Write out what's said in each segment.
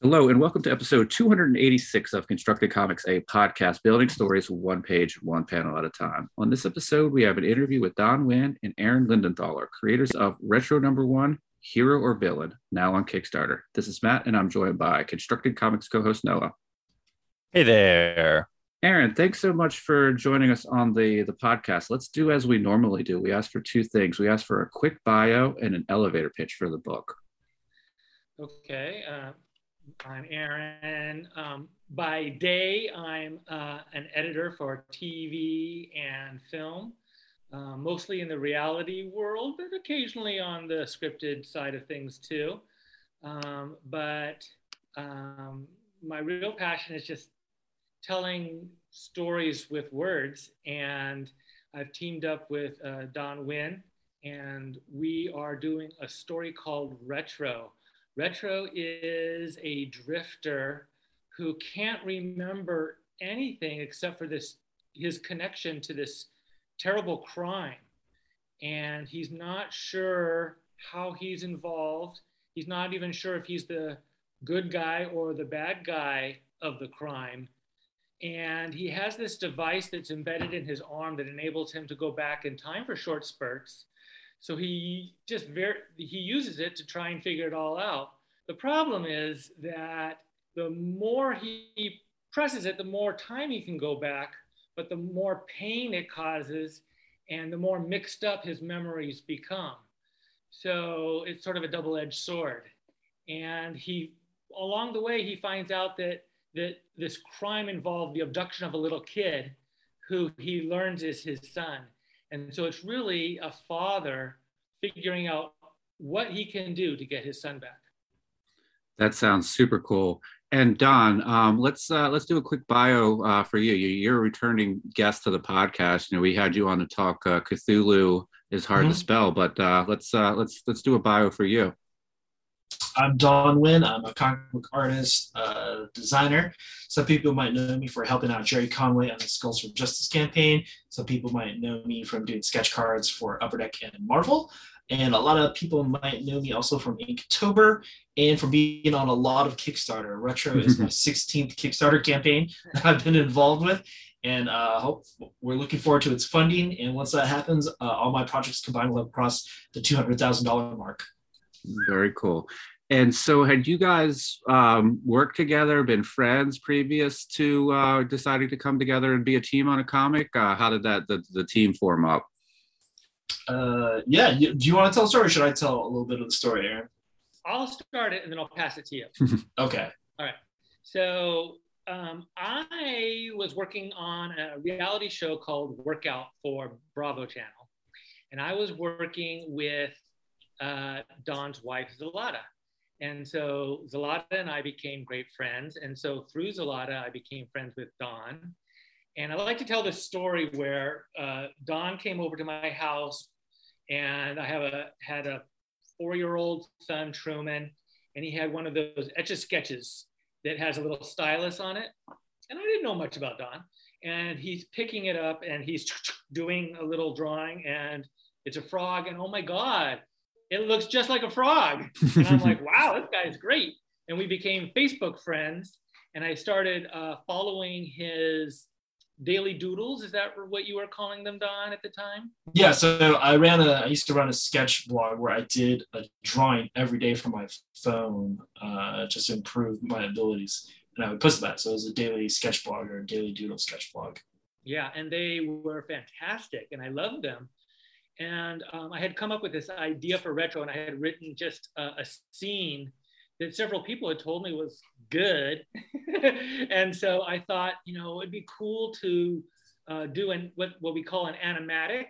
Hello, and welcome to episode 286 of Constructed Comics, a podcast building stories one page, one panel at a time. On this episode, we have an interview with Don Wynn and Aaron Lindenthaler, creators of Retro Number One, Hero or Villain, now on Kickstarter. This is Matt, and I'm joined by Constructed Comics co host Noah. Hey there. Aaron, thanks so much for joining us on the, the podcast. Let's do as we normally do. We ask for two things we ask for a quick bio and an elevator pitch for the book. Okay. Uh, I'm Aaron. Um, by day, I'm uh, an editor for TV and film, uh, mostly in the reality world, but occasionally on the scripted side of things too. Um, but um, my real passion is just telling stories with words. And I've teamed up with uh, Don Wynn, and we are doing a story called Retro Retro is a drifter who can't remember anything except for this his connection to this terrible crime. And he's not sure how he's involved. He's not even sure if he's the good guy or the bad guy of the crime. And he has this device that's embedded in his arm that enables him to go back in time for short spurts so he just very he uses it to try and figure it all out. The problem is that the more he presses it, the more time he can go back, but the more pain it causes and the more mixed up his memories become. So it's sort of a double-edged sword. And he along the way he finds out that that this crime involved the abduction of a little kid who he learns is his son. And so it's really a father figuring out what he can do to get his son back. That sounds super cool. And Don, um, let's uh, let's do a quick bio uh, for you. You're a returning guest to the podcast. You know, we had you on to talk. Uh, Cthulhu is hard mm-hmm. to spell, but uh, let's uh, let's let's do a bio for you. I'm Don Wynn. I'm a comic book artist, uh, designer. Some people might know me for helping out Gerry Conway on the Skulls for Justice campaign. Some people might know me from doing sketch cards for Upper Deck and Marvel. And a lot of people might know me also from Inktober and from being on a lot of Kickstarter. Retro is my 16th Kickstarter campaign that I've been involved with. And uh, hope we're looking forward to its funding. And once that happens, uh, all my projects combined will have crossed the $200,000 mark. Very cool. And so, had you guys um, worked together, been friends previous to uh, deciding to come together and be a team on a comic? Uh, how did that the, the team form up? Uh, yeah. You, do you want to tell a story? should I tell a little bit of the story, Aaron? I'll start it and then I'll pass it to you. okay. All right. So um, I was working on a reality show called Workout for Bravo Channel, and I was working with uh, Don's wife, Zalata. And so Zalata and I became great friends. And so through Zalata, I became friends with Don. And I like to tell this story where uh, Don came over to my house, and I have a had a four-year-old son, Truman, and he had one of those etch a sketches that has a little stylus on it. And I didn't know much about Don. And he's picking it up and he's doing a little drawing, and it's a frog. And oh my God, it looks just like a frog. And I'm like, wow, this guy's great. And we became Facebook friends. And I started uh, following his daily doodles. Is that what you were calling them, Don, at the time? Yeah. So I ran a, I used to run a sketch blog where I did a drawing every day from my phone uh, just to improve my abilities. And I would post that. So it was a daily sketch blog or a daily doodle sketch blog. Yeah. And they were fantastic. And I loved them. And um, I had come up with this idea for retro, and I had written just a, a scene that several people had told me was good. and so I thought, you know, it'd be cool to uh, do an, what, what we call an animatic,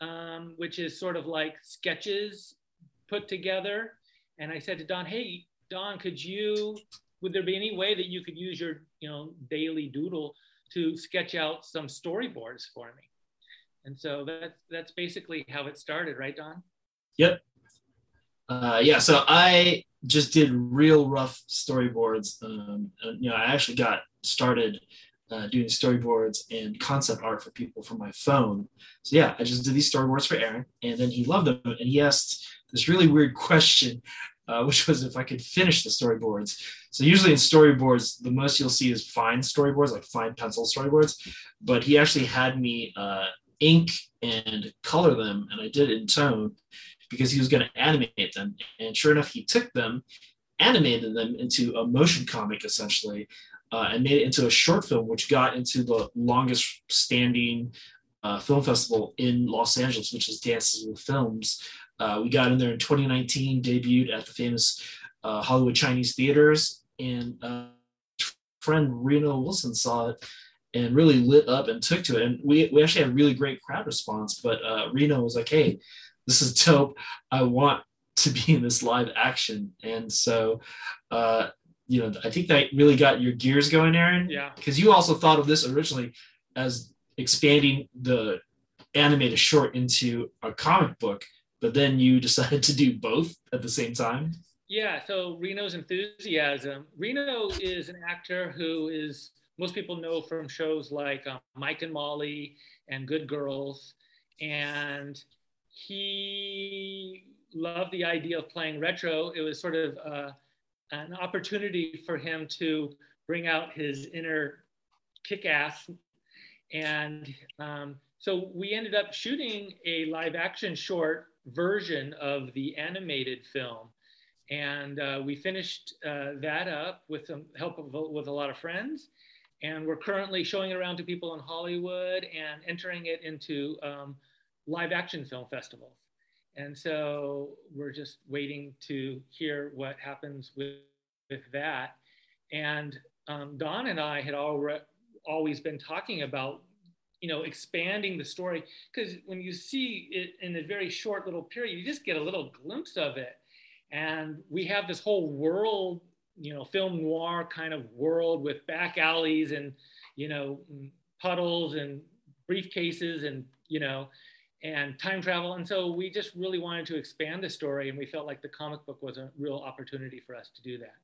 um, which is sort of like sketches put together. And I said to Don, hey, Don, could you, would there be any way that you could use your, you know, daily doodle to sketch out some storyboards for me? And so that's that's basically how it started, right, Don? Yep. Uh, yeah. So I just did real rough storyboards. Um, and, you know, I actually got started uh, doing storyboards and concept art for people from my phone. So yeah, I just did these storyboards for Aaron, and then he loved them, and he asked this really weird question uh, which was if I could finish the storyboards. So usually in storyboards, the most you'll see is fine storyboards, like fine pencil storyboards. But he actually had me uh, ink and color them, and I did it in tone because he was going to animate them. And sure enough, he took them, animated them into a motion comic essentially, uh, and made it into a short film, which got into the longest standing uh, film festival in Los Angeles, which is Dances with Films. Uh, we got in there in 2019, debuted at the famous uh, Hollywood Chinese theaters, and uh, friend Reno Wilson saw it and really lit up and took to it. And we, we actually had a really great crowd response. But uh, Reno was like, "Hey, this is dope. I want to be in this live action." And so, uh, you know, I think that really got your gears going, Aaron. Yeah. Because you also thought of this originally as expanding the animated short into a comic book, but then you decided to do both at the same time. Yeah, so Reno's enthusiasm. Reno is an actor who is most people know from shows like um, Mike and Molly and Good Girls, and he loved the idea of playing retro. It was sort of uh, an opportunity for him to bring out his inner kick-ass, and um, so we ended up shooting a live-action short version of the animated film. And uh, we finished uh, that up with some help of, with a lot of friends and we're currently showing it around to people in hollywood and entering it into um, live action film festivals. And so we're just waiting to hear what happens with, with that. And um, don and i had already always been talking about you know expanding the story. Because when you see it in a very short little period you just get a little glimpse of it. And we have this whole world you know film noir kind of world with back alleys and you know puddles and briefcases and you know and time travel. And so we just really wanted to expand the story and we felt like the comic book was a real opportunity for us to do that.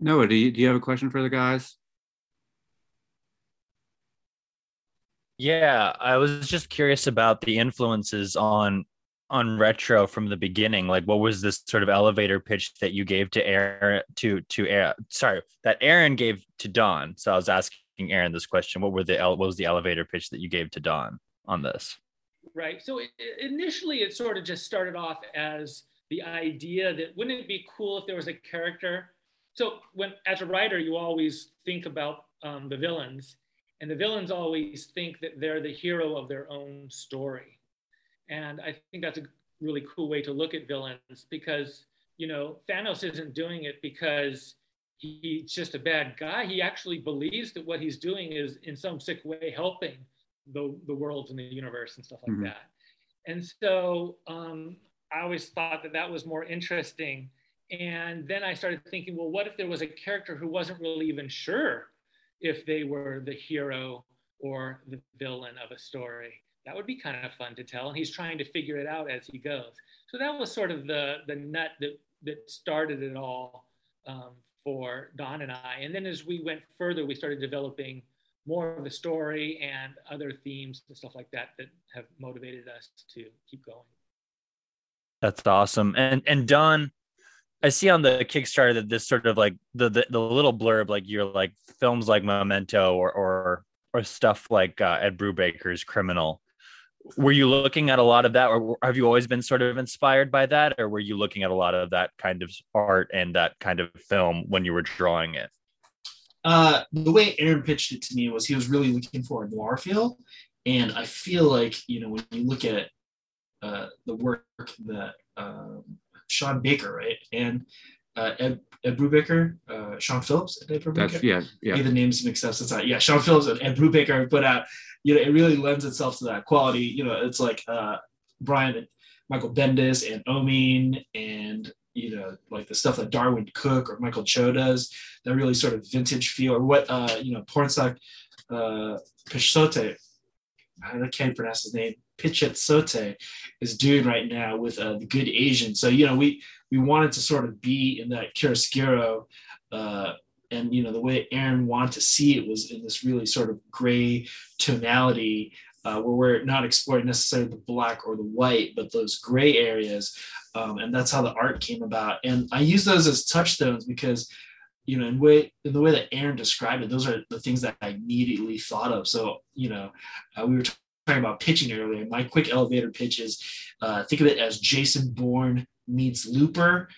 Noah do you, do you have a question for the guys? Yeah, I was just curious about the influences on on retro from the beginning like what was this sort of elevator pitch that you gave to aaron to to aaron sorry that aaron gave to don? So i was asking aaron this question. What were the what was the elevator pitch that you gave to don on this? Right. So it, initially it sort of just started off as the idea that wouldn't it be cool if there was a character? So when as a writer you always think about um, the villains and the villains always think that they're the hero of their own story and I think that's a really cool way to look at villains because, you know, Thanos isn't doing it because he's just a bad guy. He actually believes that what he's doing is in some sick way helping the, the worlds and the universe and stuff like mm-hmm. that. And so um, I always thought that that was more interesting. And then I started thinking, well, what if there was a character who wasn't really even sure if they were the hero or the villain of a story? That would be kind of fun to tell. And he's trying to figure it out as he goes. So that was sort of the the nut that that started it all um, for Don and I. And then as we went further, we started developing more of the story and other themes and stuff like that that have motivated us to keep going. That's awesome. And and Don, I see on the Kickstarter that this sort of like the the, the little blurb, like you're like films like Memento or or or stuff like uh, Ed Brubaker's Criminal were you looking at a lot of that or have you always been sort of inspired by that or were you looking at a lot of that kind of art and that kind of film when you were drawing it? Uh, the way aaron pitched it to me was he was really looking for a noir feel. And i feel like you know when you look at uh, the work that um, sean baker right? And uh, Ed, Ed Brubaker, uh, Sean Phillips, Ed Brubaker. That's, yeah, yeah. Maybe the names mixed up. Since I, yeah, Sean Phillips and Ed Brubaker put out you know, it really lends itself to that quality. You know, it's like uh, Brian, Michael Bendis, and Oeming, and you know, like the stuff that Darwyn Cooke or Michael Cho does, that really sort of vintage feel, or what uh, you know, Pornsak uh, Pichsote, I can't pronounce his name, Pichetsotey is doing right now with uh, the Good Asian. So you know, we we wanted to sort of be in that chiaroscuro uh, and you know the way Aaron wanted to see it was in this really sort of gray tonality uh, where we're not exploring necessarily the black or the white, but those gray areas um, and that's how the art came about. And I use those as touchstones because you know, in way in the way that Aaron described it, those are the things that I immediately thought of. So, you know, uh, we were talking about pitching earlier. My quick elevator pitch is uh, think of it as Jason Bourne meets Looper,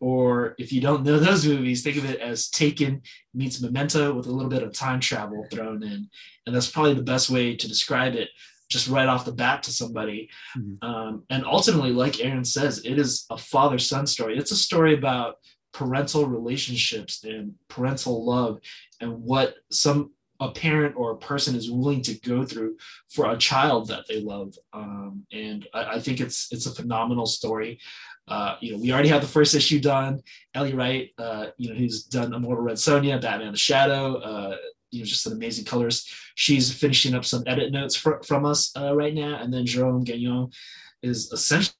or if you don't know those movies, think of it as Taken meets Memento with a little bit of time travel thrown in, and that's probably the best way to describe it. Just right off the bat to somebody, mm-hmm. um, and ultimately, like Aaron says, it is a father-son story. It's a story about parental relationships and parental love and what some a parent or a person is willing to go through for a child that they love. Um, and I, I, think it's it's a phenomenal story. Uh, you know we already have the first issue done. Ellie wright uh, you know who's done immortal red sonja batman the shadow uh, you know just an amazing colorist she's finishing up some edit notes for, from us uh, right now. And then jerome gagnon is essentially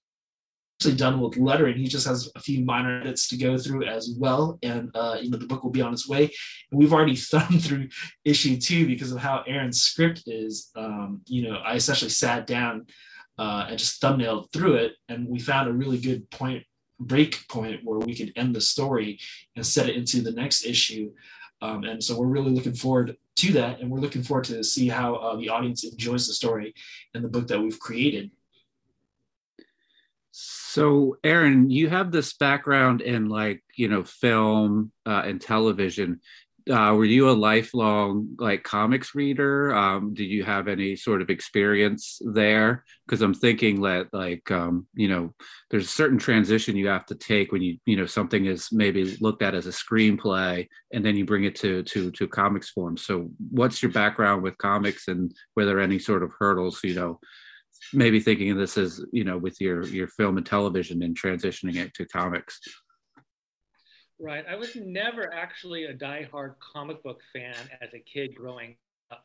done with lettering. He just has a few minor edits to go through as well, and uh, you know the book will be on its way. And we've already thumbed through issue two because of how Aaron's script is. Um, you know, I essentially sat down uh, and just thumbnailed through it, and we found a really good point break point where we could end the story and set it into the next issue. Um, and so we're really looking forward to that, and we're looking forward to see how uh, the audience enjoys the story and the book that we've created. So, Aaron, you have this background in like you know film uh, and television. Uh, were you a lifelong like comics reader? Um, did you have any sort of experience there? Because I'm thinking that like um, you know there's a certain transition you have to take when you you know something is maybe looked at as a screenplay and then you bring it to to to comics form. So, what's your background with comics and were there any sort of hurdles you know maybe thinking of this as you know with your your film and television and transitioning it to comics. Right. I was never actually a die-hard comic book fan as a kid growing up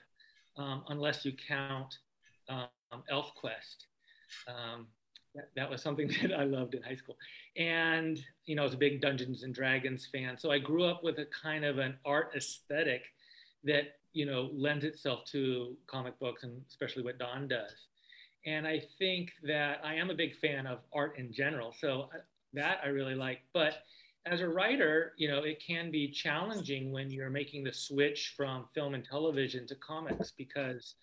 um, unless you count um, elfquest um, that, that, was something that i loved in high school. And you know i was a big dungeons and dragons fan. So i grew up with a kind of an art aesthetic that you know lends itself to comic books and especially what don does and I think that I am a big fan of art in general. So uh, that I really like. But as a writer, you know, it can be challenging when you're making the switch from film and television to comics because,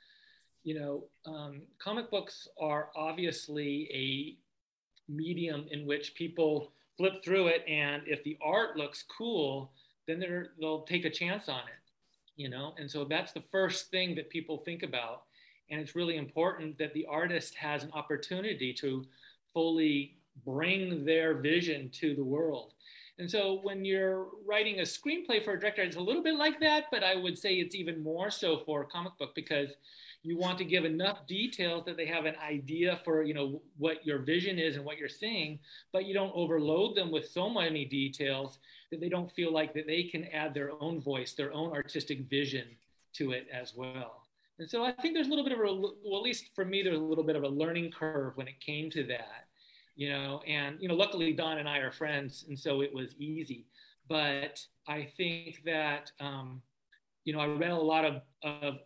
you know, um, comic books are obviously a medium in which people flip through it, and if the art looks cool, then they're, they'll take a chance on it, you know. And so that's the first thing that people think about and it's really important that the artist has an opportunity to fully bring their vision to the world. And so when you're writing a screenplay for a director, it's a little bit like that, but I would say it's even more so for a comic book because you want to give enough details that they have an idea for you know what your vision is and what you're seeing but you don't overload them with so many details that they don't feel like that they can add their own voice their own artistic vision to it as well and so I think there's a little bit of a, well, at least for me, there's a little bit of a learning curve when it came to that, you know, and, you know, luckily Don and I are friends. And so it was easy. But I think that, um, you know, I read a lot of, of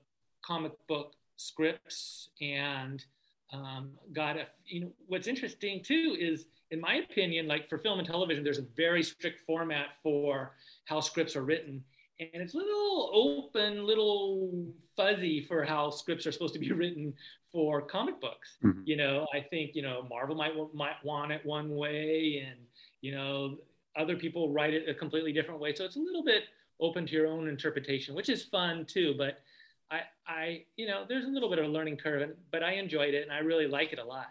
comic book scripts and um, got a, you know, what's interesting too is, in my opinion, like for film and television, there's a very strict format for how scripts are written and it's a little open, little fuzzy for how scripts are supposed to be written for comic books. Mm-hmm. You know, I think you know Marvel might might want it one way, and you know other people write it a completely different way. So it's a little bit open to your own interpretation, which is fun too. But I, I, you know, there's a little bit of a learning curve, but I enjoyed it and I really like it a lot.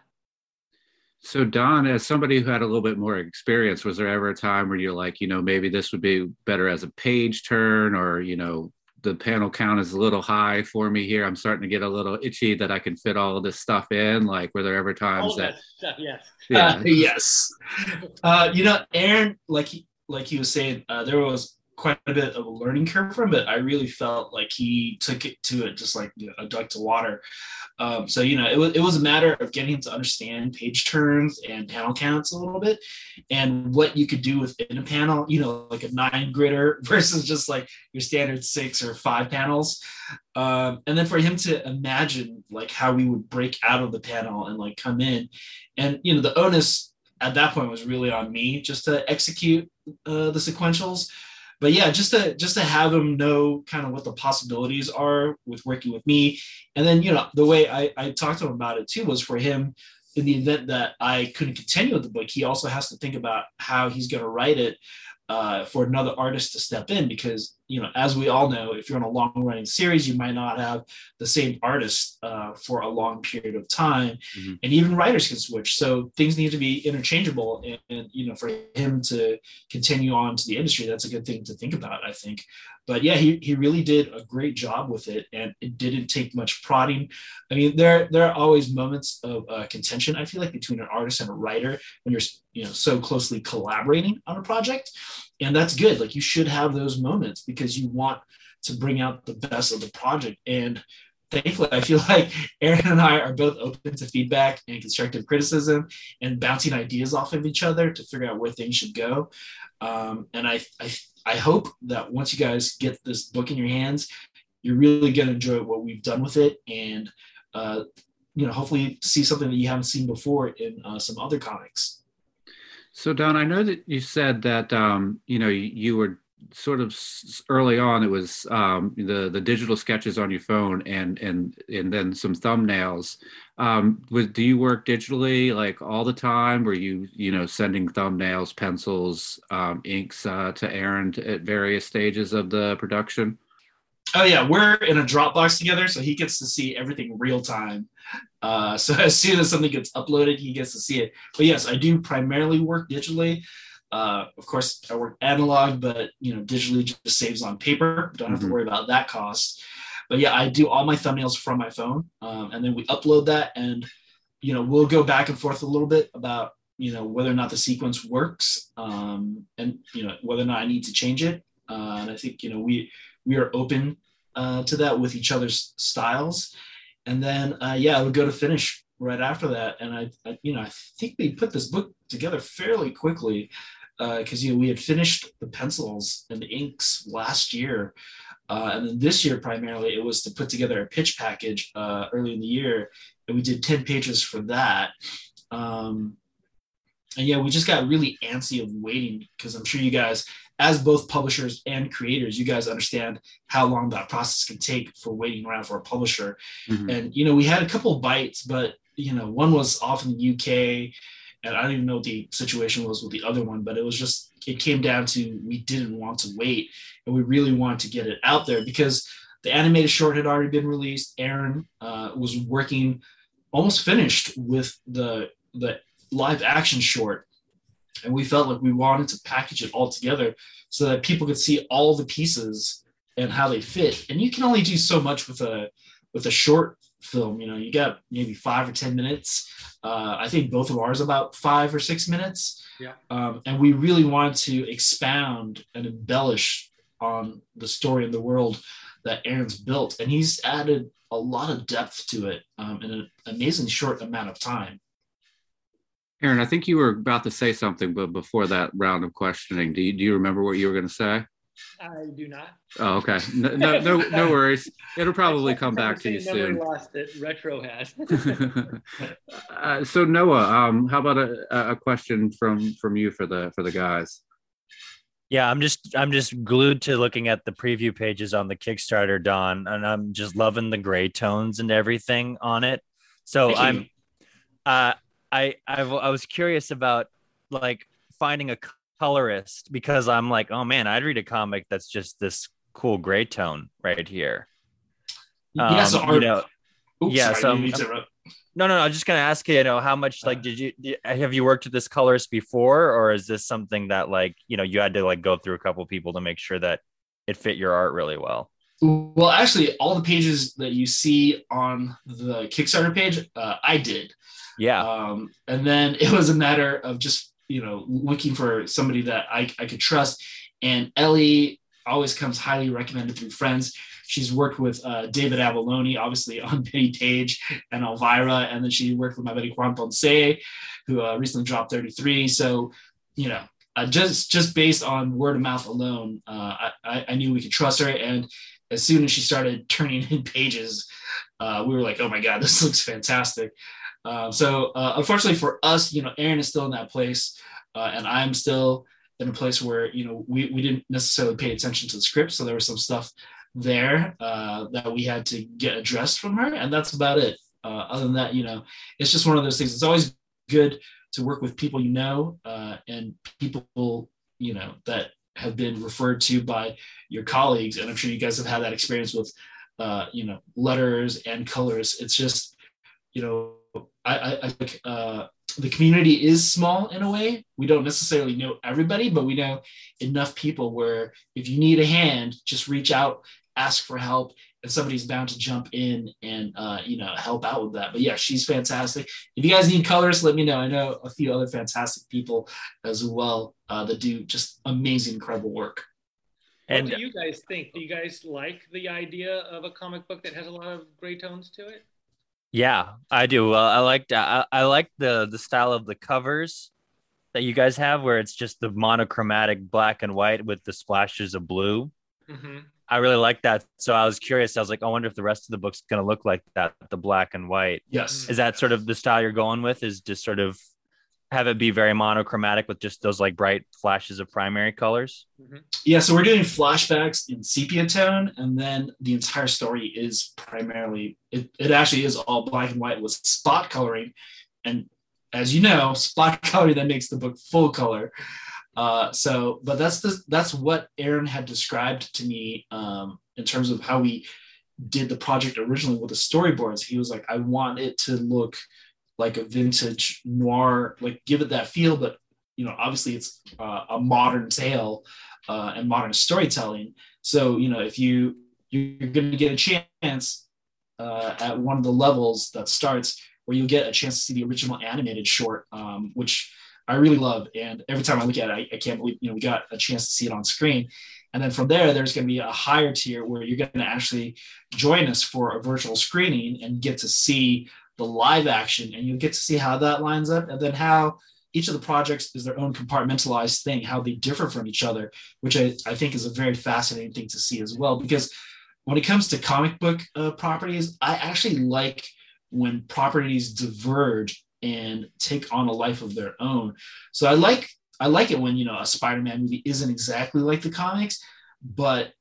So, Don, as somebody who had a little bit more experience, was there ever a time where you're like, you know, maybe this would be better as a page turn, or you know, the panel count is a little high for me here. I'm starting to get a little itchy that I can fit all of this stuff in. Like, were there ever times that, that stuff, yes, yeah, uh, yes. Uh, you know, Aaron, like he like he was saying, uh, there was quite a bit of a learning curve from it. I really felt like he took it to it just like a duck to water. Um, so you know, it was it was a matter of getting him to understand page turns and panel counts a little bit, and what you could do within a panel. You know, like a nine gritter versus just like your standard six or five panels. Um, and then for him to imagine like how we would break out of the panel and like come in, and you know, the onus at that point was really on me just to execute uh, the sequentials. But yeah, just to just to have him know kind of what the possibilities are with working with me, and then you know the way I, I talked to him about it too was for him in the event that I couldn't continue with the book, he also has to think about how he's going to write it uh, for another artist to step in because you know as we all know if you're on a long running series you might not have the same artist uh, for a long period of time. Mm-hmm. and even writers can switch. So things need to be interchangeable and, and, you know for him to continue on to the industry that's a good thing to think about i think. But yeah he, he really did a great job with it and it didn't take much prodding. I mean there there are always moments of uh, contention i feel like between an artist and a writer when you're you know so closely collaborating on a project and that's good. Like you should have those moments because you want to bring out the best of the project. And thankfully i feel like aaron and i are both open to feedback and constructive criticism and bouncing ideas off of each other to figure out where things should go. Um, and I, I I hope that once you guys get this book in your hands, you're really going to enjoy what we've done with it, and uh, you know, hopefully see something that you haven't seen before in uh, some other comics. So, Don, I know that you said that um, you know you, were sort of early on it was um, the the digital sketches on your phone and and and then some thumbnails. Um, was do you work digitally like all the time? Were you you know sending thumbnails pencils um, inks uh, to aaron at various stages of the production oh yeah we're in a dropbox together so he gets to see everything real time uh, so as soon as something gets uploaded he gets to see it but yes i do primarily work digitally uh, of course, I work analog, but you know, digitally just saves on paper. Don't have mm-hmm. to worry about that cost. But yeah, I do all my thumbnails from my phone, um, and then we upload that, and you know, we'll go back and forth a little bit about you know whether or not the sequence works, um, and you know whether or not I need to change it. Uh, and I think you know we we are open uh, to that with each other's styles. And then uh, yeah, I would go to finish right after that. And I, I, you know I think we put this book together fairly quickly because uh, you know we had finished the pencils and the inks last year, uh, and then this year primarily it was to put together a pitch package uh, early in the year, and we did ten pages for that. Um, and yeah, we just got really antsy of waiting because I'm sure you guys, as both publishers and creators, you guys understand how long that process can take for waiting around for a publisher. Mm-hmm. And you know, we had a couple bites, but you know, one was off in the UK and I don't even know what the situation was with the other one, but it was just it came down to we didn't want to wait and we really wanted to get it out there because the animated short had already been released. Aaron uh, was working almost finished with the the live action short, and we felt like we wanted to package it all together so that people could see all the pieces and how they fit. And you can only do so much with a with a short film. You know, you got maybe five or ten minutes uh, I think both of ours about five or six minutes. Yeah. Um, and we really wanted to expound and embellish on the story of the world that Aaron's built. And he's added a lot of depth to it um, in an amazing short amount of time. Aaron, I think you were about to say something, but before that round of questioning, do you, do you remember what you were going to say? I do not. Oh, okay. No, no, no, no worries. It'll probably come back to you soon. Lost it. Retro has. uh, so Noah, um, how about a, a question from from you for the for the guys? Yeah, I'm just I'm just glued to looking at the preview pages on the Kickstarter, Don, and I'm just loving the gray tones and everything on it. So I'm, uh, I I I was curious about like finding a colorist because I'm like, oh man, I'd read a comic that's just this cool gray tone right here. Um, yeah, so our, you know, oops, yeah. Sorry, so no, no, no. I'm just gonna ask you, you know, how much like did you have you worked with this colorist before, or is this something that like you know you had to like go through a couple people to make sure that it fit your art really well? Well, actually, all the pages that you see on the Kickstarter page, uh, I did. Yeah. Um, and then it was a matter of just you know, looking for somebody that I, I could trust. And Ellie always comes highly recommended through friends. She's worked with uh, David Avallone, obviously on Penny Page and Elvira, and then she worked with my buddy Juan Ponce, who uh, recently dropped 33. So, you know, uh, just just based on word of mouth alone, uh, I, I knew we could trust her. And as soon as she started turning in pages, uh, we were like, oh my god, this looks fantastic. Um, so uh, unfortunately for us, you know, Aaron is still in that place, uh, and I'm still in a place where you know we we didn't necessarily pay attention to the script, so there was some stuff there uh, that we had to get addressed from her, and that's about it. Uh, other than that, you know, it's just one of those things. It's always good to work with people you know uh, and people you know that have been referred to by your colleagues, and I'm sure you guys have had that experience with uh, you know letters and colors. It's just you know I, I, think uh, the community is small in a way. We don't necessarily know everybody, but we know enough people where if you need a hand, just reach out, ask for help, and somebody's bound to jump in and uh, you know help out with that. But yeah, she's fantastic. If you guys need colors, let me know. I know a few other fantastic people as well uh, that do just amazing, incredible work. And what do you guys think? Do you guys like the idea of a comic book that has a lot of gray tones to it? Yeah, I do. I liked I, I like the the style of the covers that you guys have, where it's just the monochromatic black and white with the splashes of blue. Mm-hmm. I really like that. So I was curious. I was like, I wonder if the rest of the book's going to look like that, the black and white. Yes. Is that sort of the style you're going with? Is just sort of have it be very monochromatic with just those like bright flashes of primary colors? Mm-hmm. Yeah. So we're doing flashbacks in sepia tone, and then the entire story is primarily, it, it actually is all black and white with spot coloring. And as you know, spot coloring that makes the book full color. Uh, so, but that's the that's what Aaron had described to me um, in terms of how we did the project originally with the storyboards. He was like, I want it to look like a vintage noir, like give it that feel, but you know, obviously it's uh, a modern tale uh, and modern storytelling. So, you know, if you you're going to get a chance uh, at one of the levels that starts where you'll get a chance to see the original animated short, um, which I really love. And every time I look at it, I, I, can't believe, you know, we got a chance to see it on screen. And then from there, there's going to be a higher tier where you're going to actually join us for a virtual screening and get to see the live action and you'll get to see how that lines up and then how each of the projects is their own compartmentalized thing, how they differ from each other, which I, I think is a very fascinating thing to see as well. Because when it comes to comic book uh, properties, I actually like when properties diverge and take on a life of their own. So I like I like it when you know a Spider-Man movie isn't exactly like the comics, but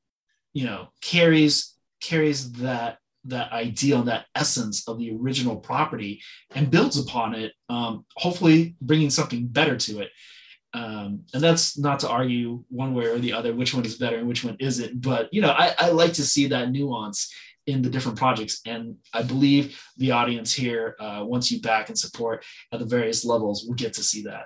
you know carries carries that that ideal and that essence of the original property and builds upon it, um, hopefully bringing something better to it. Um, and that's not to argue one way or the other which one is better and which one isn't, but you know I, I like to see that nuance in the different projects. And I believe the audience here, uh, once you back and support at the various levels, will get to see that.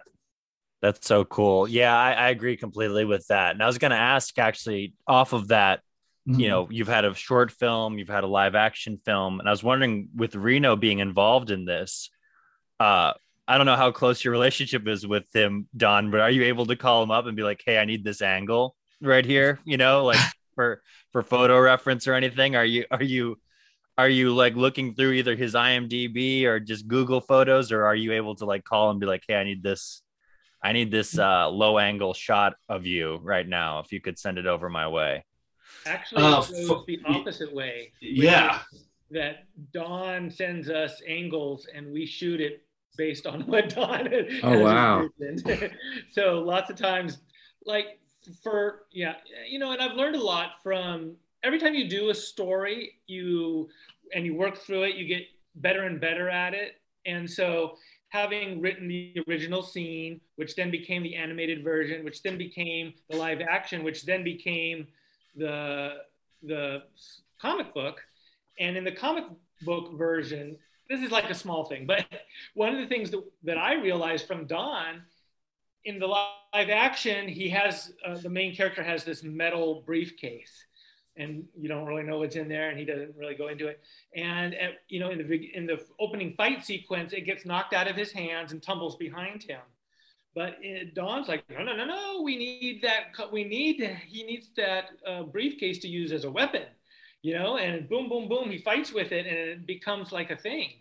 That's so cool. Yeah, I, I agree completely with that. And I was going to ask actually off of that, mm-hmm. you know, you've had a short film, you've had a live action film, and I was wondering with Reno being involved in this, uh, I don't know how close your relationship is with him, Don, but are you able to call him up and be like, "Hey, I need this angle right here," you know, like for for photo reference or anything? Are you are you are you like looking through either his IMDb or just Google Photos, or are you able to like call and be like, "Hey, I need this, I need this uh, low angle shot of you right now. If you could send it over my way." Actually, uh, it goes the opposite way. Yeah. That Don sends us angles and we shoot it based on what Don. Oh wow! so lots of times, like for yeah you know and i've learned a lot from every time you do a story you and you work through it you get better and better at it. And so having written the original scene which then became the animated version which then became the live action which then became the the comic book. And in the comic book version this is like a small thing but one of the things that, that i realized from don in the live action, he has uh, the main character has this metal briefcase, and you don't really know what's in there, and he doesn't really go into it. And at, you know, in the in the opening fight sequence, it gets knocked out of his hands and tumbles behind him. But it, Don's like, no, no, no, no. We need that. We need. He needs that uh, briefcase to use as a weapon, you know. And boom, boom, boom. He fights with it, and it becomes like a thing.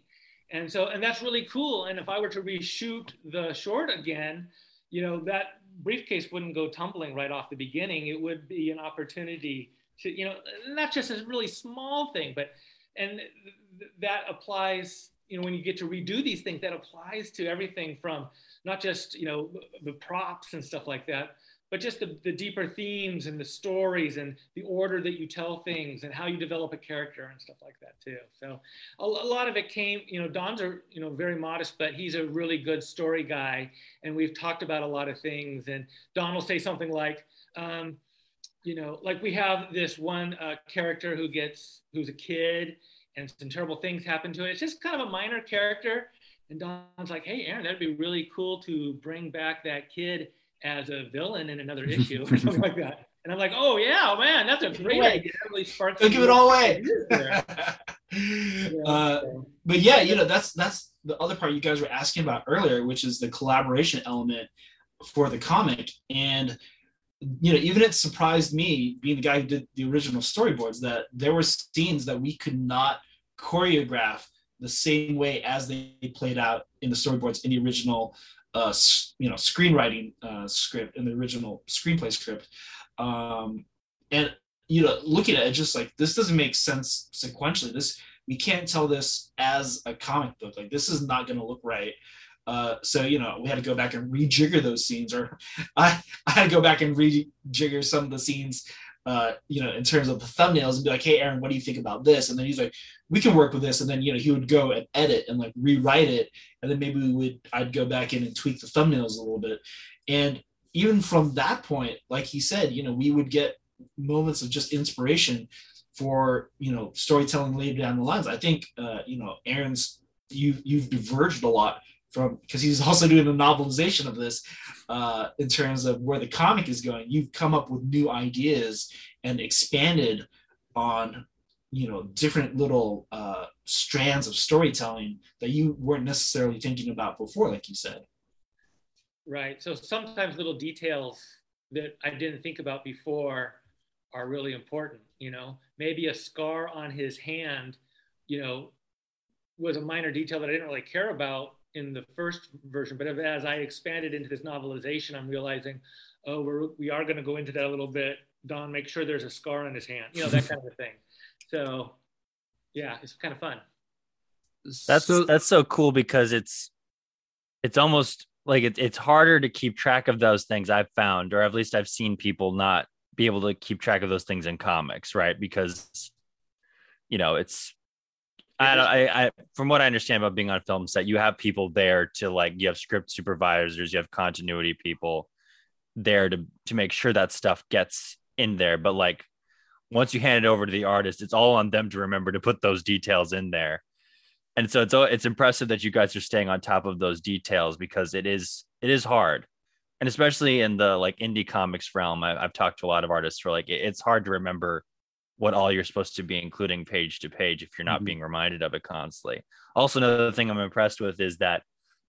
And so, and that's really cool. And if I were to reshoot the short again, you know, that briefcase wouldn't go tumbling right off the beginning. It would be an opportunity to, you know, not just a really small thing, but, and th- that applies you know when you get to redo these things that applies to everything from not just you know the props and stuff like that but just the, the deeper themes and the stories and the order that you tell things and how you develop a character and stuff like that too so a, a lot of it came you know don's are you know very modest but he's a really good story guy and we've talked about a lot of things and don will say something like um, you know like we have this one uh, character who gets who's a kid and some terrible things happen to it. It's just kind of a minor character. And Don's like, hey, Aaron, that'd be really cool to bring back that kid as a villain in another issue or something like that. And I'm like, oh yeah, man, that's a great idea. That really sparks. Don't give it all away. uh, but yeah, you know, that's that's the other part you guys were asking about earlier, which is the collaboration element for the comic. And you know, even it surprised me, being the guy who did the original storyboards, that there were scenes that we could not choreograph the same way as they played out in the storyboards in the original, uh, you know, screenwriting uh, script in the original screenplay script. Um, and you know, looking at it, just like this doesn't make sense sequentially. This we can't tell this as a comic book. Like this is not going to look right. Uh, so you know we had to go back and rejigger those scenes, or I I had to go back and rejigger some of the scenes, uh, you know, in terms of the thumbnails and be like, hey Aaron, what do you think about this? And then he's like, we can work with this, and then you know he would go and edit and like rewrite it, and then maybe we would I'd go back in and tweak the thumbnails a little bit, and even from that point, like he said, you know, we would get moments of just inspiration for you know storytelling later down the lines. I think uh, you know Aaron's you you've diverged a lot from because he's also doing a novelization of this uh, in terms of where the comic is going. You've come up with new ideas and expanded on you know different little uh, strands of storytelling that you weren't necessarily thinking about before, like you said. Right. So sometimes little details that I didn't think about before are really important. You know, maybe a scar on his hand, you know, was a minor detail that I didn't really care about in the first version, but as I expanded into this novelization, I'm realizing, oh, we're, we are going to go into that a little bit. Don, make sure there's a scar on his hand, you know, that kind of thing. So, yeah, it's kind of fun. That's so, that's so cool because it's it's almost like it, it's harder to keep track of those things I've found, or at least I've seen people not be able to keep track of those things in comics, right? Because you know it's I, I, I, from what I understand about being on a film set, you have people there to like, you have script supervisors, you have continuity people there to to make sure that stuff gets in there. But like, once you hand it over to the artist, it's all on them to remember to put those details in there. And so it's it's impressive that you guys are staying on top of those details because it is it is hard, and especially in the like indie comics realm. I, have talked to a lot of artists for like, it's hard to remember what all you're supposed to be including page to page if you're not mm-hmm. being reminded of it constantly. Also, another thing I'm impressed with is that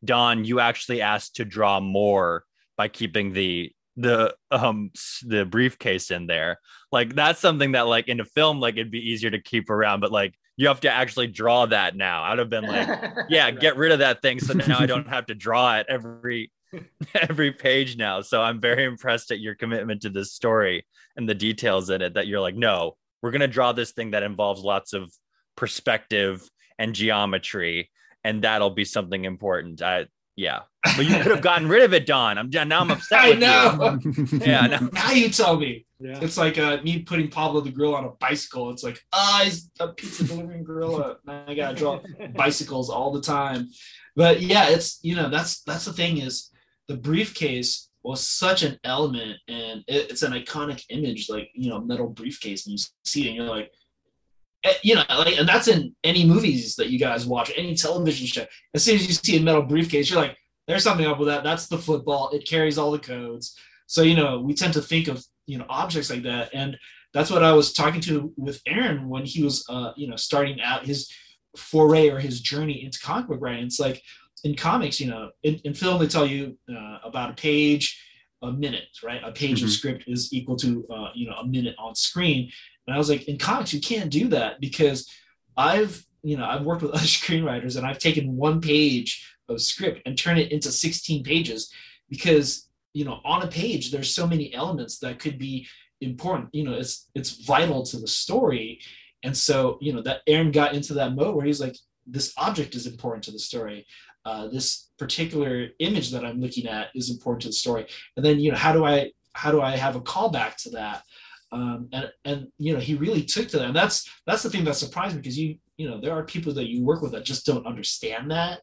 Don, you actually asked to draw more by keeping the the um the briefcase in there. Like that's something that like in a film like it'd be easier to keep around, but like you have to actually draw that now. I'd have been like, yeah, get rid of that thing so now I don't have to draw it every every page now. So I'm very impressed at your commitment to this story and the details in it that you're like, no, we're going to draw this thing that involves lots of perspective and geometry and that'll be something important. I, yeah. But you could have gotten rid of it don. I'm now i'm upset i know. Yeah now. now you tell me. Yeah. it's like uh, me putting pablo the grill on a bicycle. It's like ah oh, he's a pizza delivering gorilla. I gotta draw bicycles all the time. But yeah it's you know that's that's the thing is the briefcase was such an element and it, it's an iconic image like you know metal briefcase and you see it and you're like eh, you know like and that's in any movies that you guys watch any television show. As soon as you see a metal briefcase you're like there's something up with that. That's the football. It carries all the codes. So you know we tend to think of you know objects like that. And that's what i was talking to with aaron when he was uh you know starting out his foray or his journey into comic book writing. It's like in comics, you know, in, in film they tell you uh, about a page a minute, right? A page mm-hmm. of script is equal to uh, you know a minute on screen. And I was like, in comics, you can't do that because I've you know I've worked with other screenwriters and I've taken one page of script and turned it into 16 pages because you know on a page there's so many elements that could be important. You know, it's it's vital to the story. And so, you know, that Aaron got into that mode where he's like, this object is important to the story. Uh, this particular image that I'm looking at is important to the story. And then, you know, how do I how do I have a callback to that? Um, and and you know, he really took to that. And that's that's the thing that surprised me because you you know there are people that you work with that just don't understand that.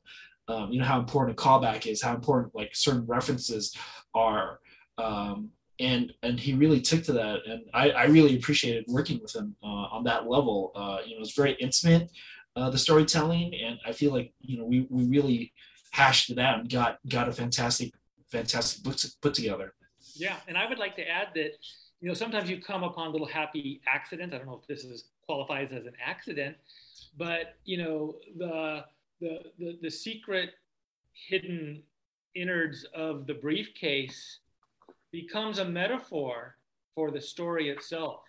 Um, you know how important a callback is, how important like certain references are. Um, and and he really took to that and i, I really appreciated working with him uh, on that level uh, you know it's very intimate uh, the storytelling and i feel like you know we, we really hashed it out and got got a fantastic fantastic book put together yeah and i would like to add that you know sometimes you come upon little happy accidents i don't know if this is qualifies as an accident but you know the the the, the secret hidden innards of the briefcase becomes a metaphor for the story itself.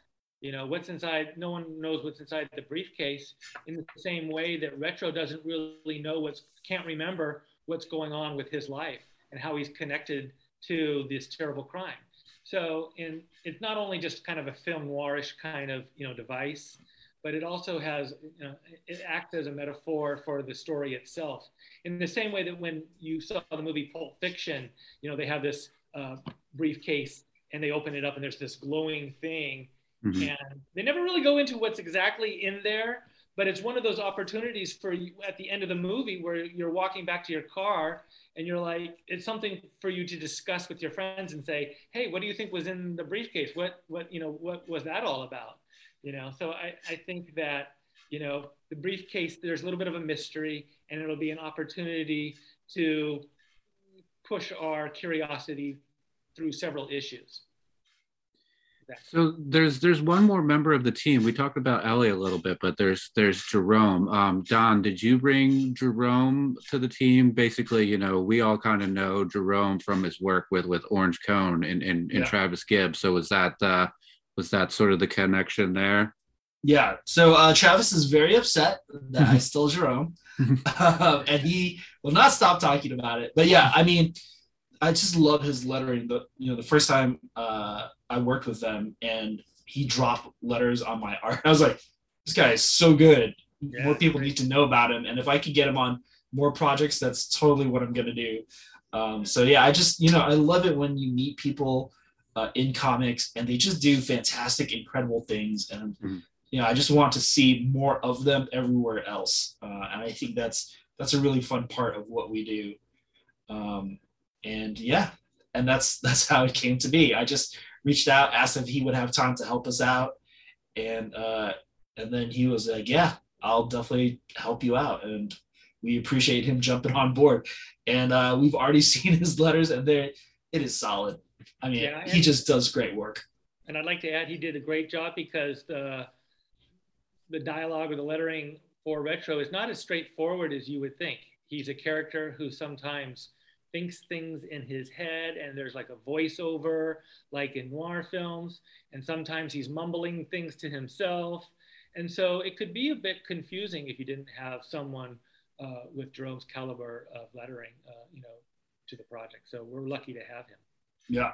You know, what's inside, no one knows what's inside the briefcase in the same way that Retro doesn't really know what's, can't remember what's going on with his life and how he's connected to this terrible crime. So, in, it's not only just kind of a film noirish kind of, you know, device, but it also has, you know, it acts as a metaphor for the story itself. In the same way that when you saw the movie Pulp Fiction, you know, they have this uh, briefcase and they open it up and there's this glowing thing. Mm-hmm. And they never really go into what's exactly in there, but it's one of those opportunities for you at the end of the movie where you're walking back to your car and you're like, it's something for you to discuss with your friends and say, hey, what do you think was in the briefcase? What, what, you know, what was that all about? You know, so I, I think that, you know, the briefcase, there's a little bit of a mystery and it'll be an opportunity to push our curiosity through several issues. So there's there's one more member of the team. We talked about Ellie a little bit, but there's there's Jerome. Um, Don, did you bring Jerome to the team? Basically, you know, we all kind of know Jerome from his work with with Orange Cone and and, and yeah. Travis Gibbs. So was that uh, was that sort of the connection there? Yeah. So uh, Travis is very upset that I stole Jerome, um, and he will not stop talking about it. But yeah, I mean I just love his lettering. The you know the first time uh, I worked with them and he dropped letters on my art, I was like, this guy is so good. Yeah, more people great. need to know about him, and if I could get him on more projects, that's totally what I'm gonna do. Um, so yeah, I just you know I love it when you meet people uh, in comics and they just do fantastic, incredible things, and mm-hmm. you know I just want to see more of them everywhere else, uh, and I think that's that's a really fun part of what we do. Um, and yeah, and that's that's how it came to be. I just reached out, asked if he would have time to help us out, and uh, and then he was like, "Yeah, I'll definitely help you out." And we appreciate him jumping on board. And uh, we've already seen his letters, and there it is solid. I mean, yeah, he just does great work. And I'd like to add, he did a great job because the the dialogue or the lettering for retro is not as straightforward as you would think. He's a character who sometimes thinks things in his head and there's like a voiceover like in noir films and sometimes he's mumbling things to himself. And so it could be a bit confusing if you didn't have someone uh, with Jerome's caliber of lettering uh, you know to the project. So we're lucky to have him. Yeah.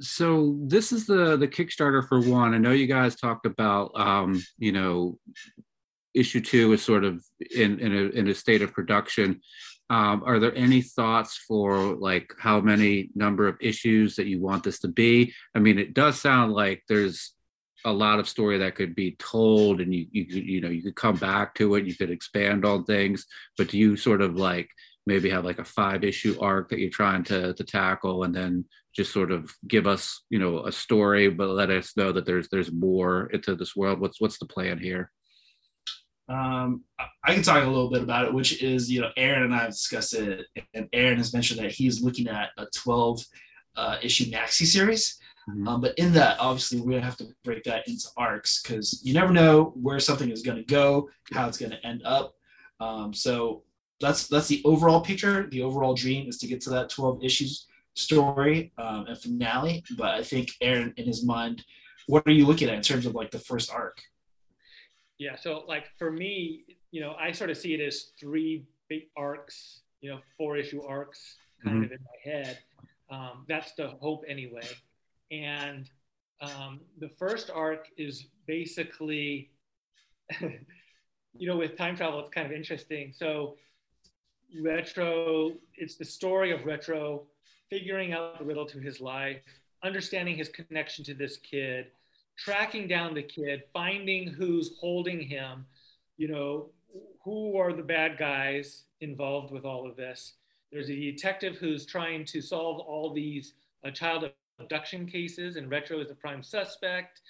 So this is the the kickstarter for one. I know you guys talked about um you know issue two is sort of in in a, in a state of production um, are there any thoughts for like how many number of issues that you want this to be? I mean it does sound like there's a lot of story that could be told and you you you know you could come back to it you could expand on things but do you sort of like maybe have like a five issue arc that you're trying to to tackle and then just sort of give us you know a story but let us know that there's there's more into this world? What's what's the plan here um, I can talk a little bit about it, which is, you know, Aaron and I have discussed it, and Aaron has mentioned that he's looking at a 12 uh, issue maxi series. Mm-hmm. Um, but in that, obviously, we're gonna have to break that into arcs because you never know where something is gonna go, how it's gonna end up. Um, so that's that's the overall picture. The overall dream is to get to that 12 issues story um, and finale. But I think Aaron, in his mind, what are you looking at in terms of like the first arc? Yeah. So like for me, you know, I sort of see it as three big arcs, you know, four issue arcs kind mm-hmm. of in my head. Um, that's the hope anyway. And um, the first arc is basically you know, with time travel, it's kind of interesting. So, Retro, it's the story of Retro figuring out the riddle to his life, understanding his connection to this kid, tracking down the kid, finding who's holding him, you know, who are the bad guys involved with all of this. There's a detective who's trying to solve all these uh, child abduction cases, and Retro is the prime suspect.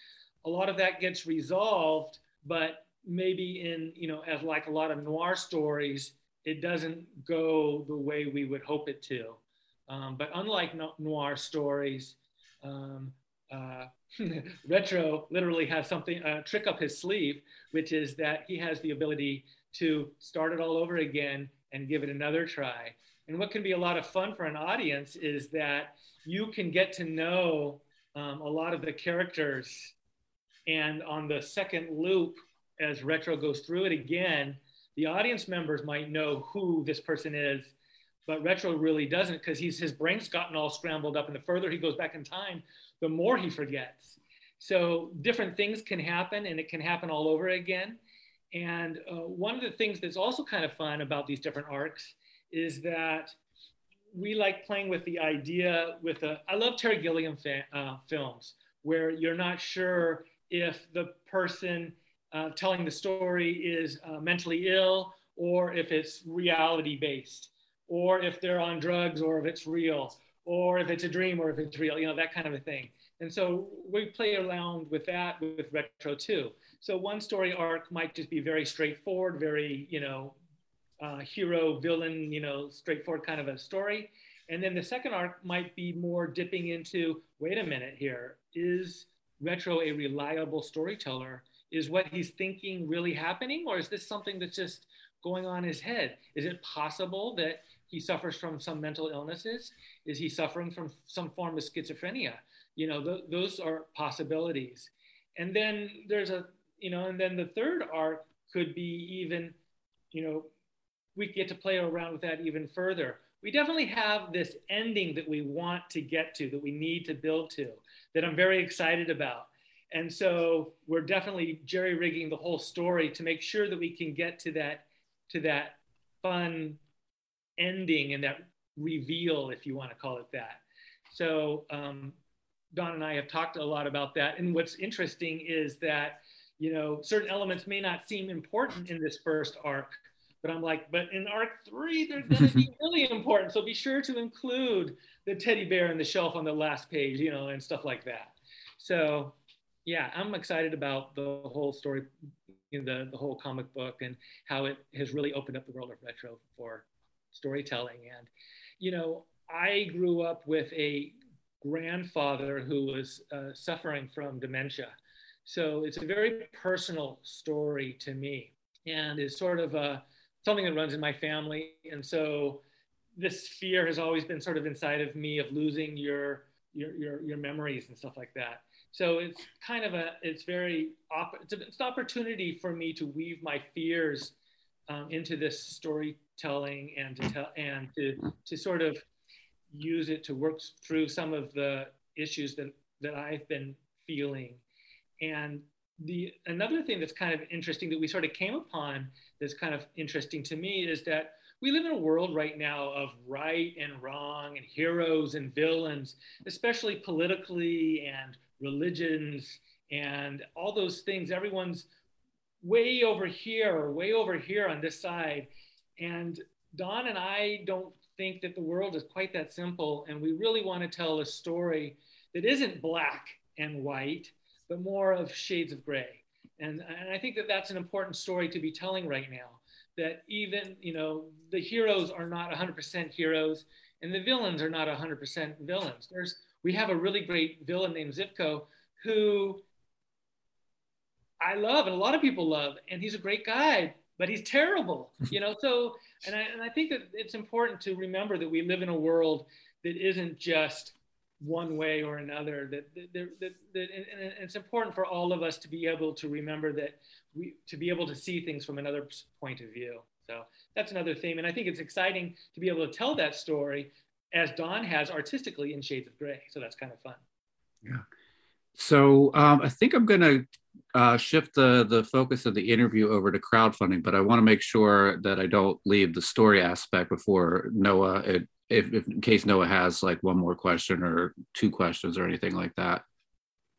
A lot of that gets resolved, but maybe in, you know, as like a lot of noir stories, it doesn't go the way we would hope it to. Um, but unlike noir stories, um, uh, Retro literally has something, a trick up his sleeve, which is that he has the ability to start it all over again and give it another try. And what can be a lot of fun for an audience is that you can get to know um, a lot of the characters. And on the second loop, as Retro goes through it again, the audience members might know who this person is, but Retro really doesn't because he's his brain's gotten all scrambled up. And the further he goes back in time, the more he forgets. So different things can happen, and it can happen all over again. And uh, one of the things that's also kind of fun about these different arcs is that we like playing with the idea with a, I love Terry Gilliam fa- uh, films where you're not sure if the person uh, telling the story is uh, mentally ill or if it's reality based or if they're on drugs or if it's real or if it's a dream or if it's real, you know, that kind of a thing. And so we play around with that with retro too. So one story arc might just be very straightforward, very, you know, uh, hero, villain, you know, straightforward kind of a story. And then the second arc might be more dipping into wait a minute here, is Retro a reliable storyteller? Is what he's thinking really happening? Or is this something that's just going on in his head? Is it possible that he suffers from some mental illnesses? Is he suffering from some form of schizophrenia? You know, th- those are possibilities. And then there's a you know, and then the third arc could be even, you know, we get to play around with that even further. We definitely have this ending that we want to get to, that we need to build to, that I'm very excited about. And so we're definitely jerry rigging the whole story to make sure that we can get to that, to that fun ending and that reveal, if you want to call it that. So um, Don and I have talked a lot about that. And what's interesting is that you know, certain elements may not seem important in this first arc, but I'm like, but in arc three, they're going to be really important. So be sure to include the teddy bear and the shelf on the last page, you know, and stuff like that. So yeah, I'm excited about the whole story, you know, the, the whole comic book and how it has really opened up the world of retro for storytelling. And, you know, I grew up with a grandfather who was uh, suffering from dementia so it's a very personal story to me and is sort of a, something that runs in my family. And so this fear has always been sort of inside of me of losing your, your, your, your memories and stuff like that. So it's kind of a, it's very, op- it's an opportunity for me to weave my fears um, into this storytelling and to tell, and to, to sort of use it to work through some of the issues that, that I've been feeling and the another thing that's kind of interesting that we sort of came upon that's kind of interesting to me is that we live in a world right now of right and wrong and heroes and villains, especially politically and religions and all those things. Everyone's way over here or way over here on this side. And Don and I don't think that the world is quite that simple. And we really want to tell a story that isn't black and white, but more of shades of gray. And, and I think that that's an important story to be telling right now. That even, you know, the heroes are not 100% heroes and the villains are not 100% villains. There's, we have a really great villain named Zivko who I love and a lot of people love, and he's a great guy, but he's terrible, you know. So, and I and I think that it's important to remember that we live in a world that isn't just one way or another that, that, that, that and it's important for all of us to be able to remember that we to be able to see things from another point of view. So that's another theme and i think it's exciting to be able to tell that story as don has artistically in shades of gray so that's kind of fun. Yeah so um, i think i'm going to uh, shift the the focus of the interview over to crowdfunding, but I want to make sure that I don't leave the story aspect before Noah, if, if in case Noah has like one more question or two questions or anything like that.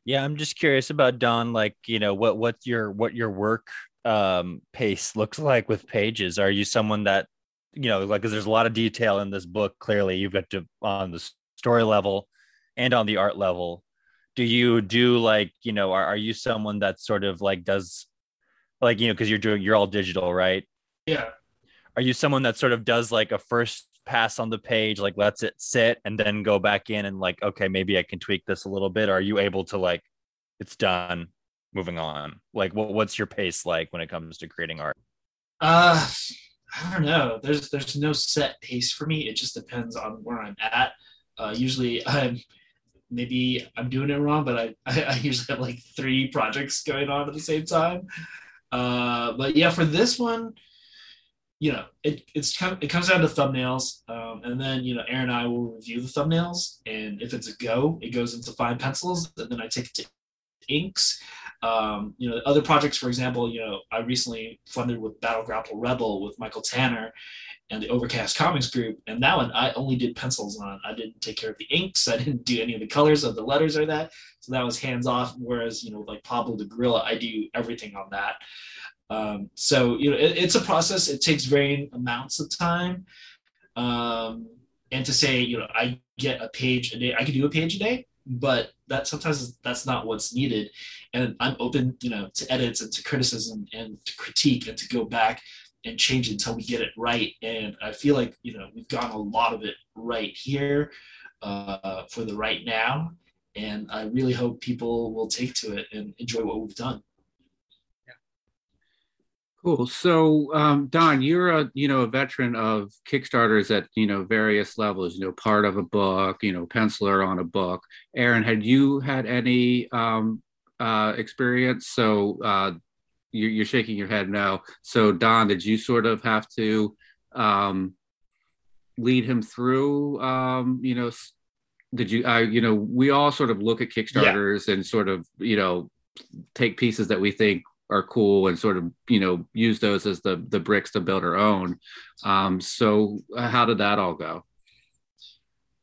Yeah, I'm just curious about Don. Like, you know, what what your what your work um, pace looks like with pages. Are you someone that, you know, like, because there's a lot of detail in this book. Clearly, you've got to on the story level and on the art level. Do you do like, you know, are, are you someone that sort of like does, like, you know, because you're doing you're all digital, right? Yeah. Are you someone that sort of does like a first pass on the page, like lets it sit and then go back in and like, okay, maybe I can tweak this a little bit? Or are you able to like, it's done, moving on? Like, what, what's your pace like when it comes to creating art? Uh, I don't know. There's there's no set pace for me. It just depends on where I'm at. Uh, usually I'm maybe I'm doing it wrong, but I, I, I usually have like three projects going on at the same time. Uh, but yeah, for this one, you know, it it's it comes down to thumbnails, um, and then you know, Aaron and I will review the thumbnails, and if it's a go, it goes into fine pencils, and then I take it to inks. Um, you know, other projects, for example, you know, I recently funded with Battle Grapple Rebel with Michael Tanner and the Overcast Comics Group, and that one I only did pencils on. I didn't take care of the inks. I didn't do any of the colors of the letters or that. So that was hands off. Whereas you know, like Pablo the Gorilla, I do everything on that. Um, so you know, it, it's a process. It takes varying amounts of time. Um, and to say, you know, I get a page a day, I can do a page a day, but that sometimes that's not what's needed. And I'm open, you know, to edits and to criticism and to critique and to go back and change until we get it right. And I feel like you know we've gotten a lot of it right here uh, for the right now. And I really hope people will take to it and enjoy what we've done. Cool. So, um, Don, you're a you know a veteran of Kickstarters at you know various levels. You know, part of a book. You know, penciler on a book. Aaron, had you had any um, uh, experience? So, uh, you're, you're, shaking your head no. So, Don, did you sort of have to um, lead him through? Um, you know, did you? I you know, we all sort of look at Kickstarters yeah. and sort of you know take pieces that we think are cool and sort of you know use those as the the bricks to build our own um so uh, how did that all go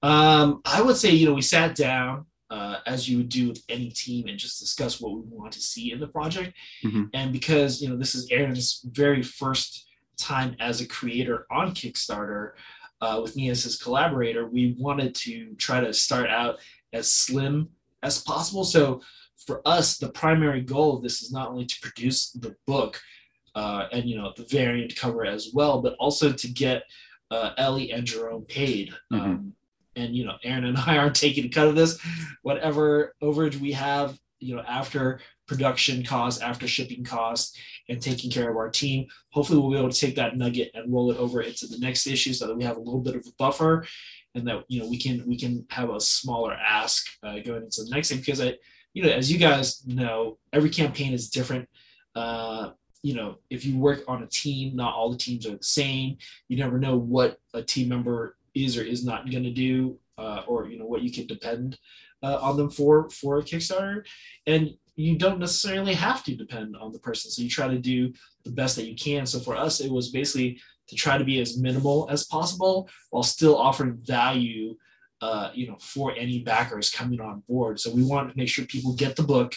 um i would say you know we sat down uh, as you would do with any team and just discuss what we want to see in the project mm-hmm. and because you know this is aaron's very first time as a creator on kickstarter uh, with me as his collaborator we wanted to try to start out as slim as possible so for us, the primary goal of this is not only to produce the book uh, and you know the variant cover as well, but also to get uh, Ellie and Jerome paid. Mm-hmm. And you know, Aaron and I aren't taking a cut of this. Whatever overage we have, you know, after production costs, after shipping costs, and taking care of our team, hopefully we'll be able to take that nugget and roll it over into the next issue so that we have a little bit of a buffer, and that you know we can we can have a smaller ask uh, going into the next thing because I you know, as you guys know, every campaign is different. Uh, you know, if you work on a team, not all the teams are the same. You never know what a team member is or is not going to do, uh, or you know what you can depend uh, on them for for a Kickstarter, and you don't necessarily have to depend on the person. So you try to do the best that you can. So for us, it was basically to try to be as minimal as possible while still offering value uh, you know, for any backers coming on board. So we want to make sure people get the book,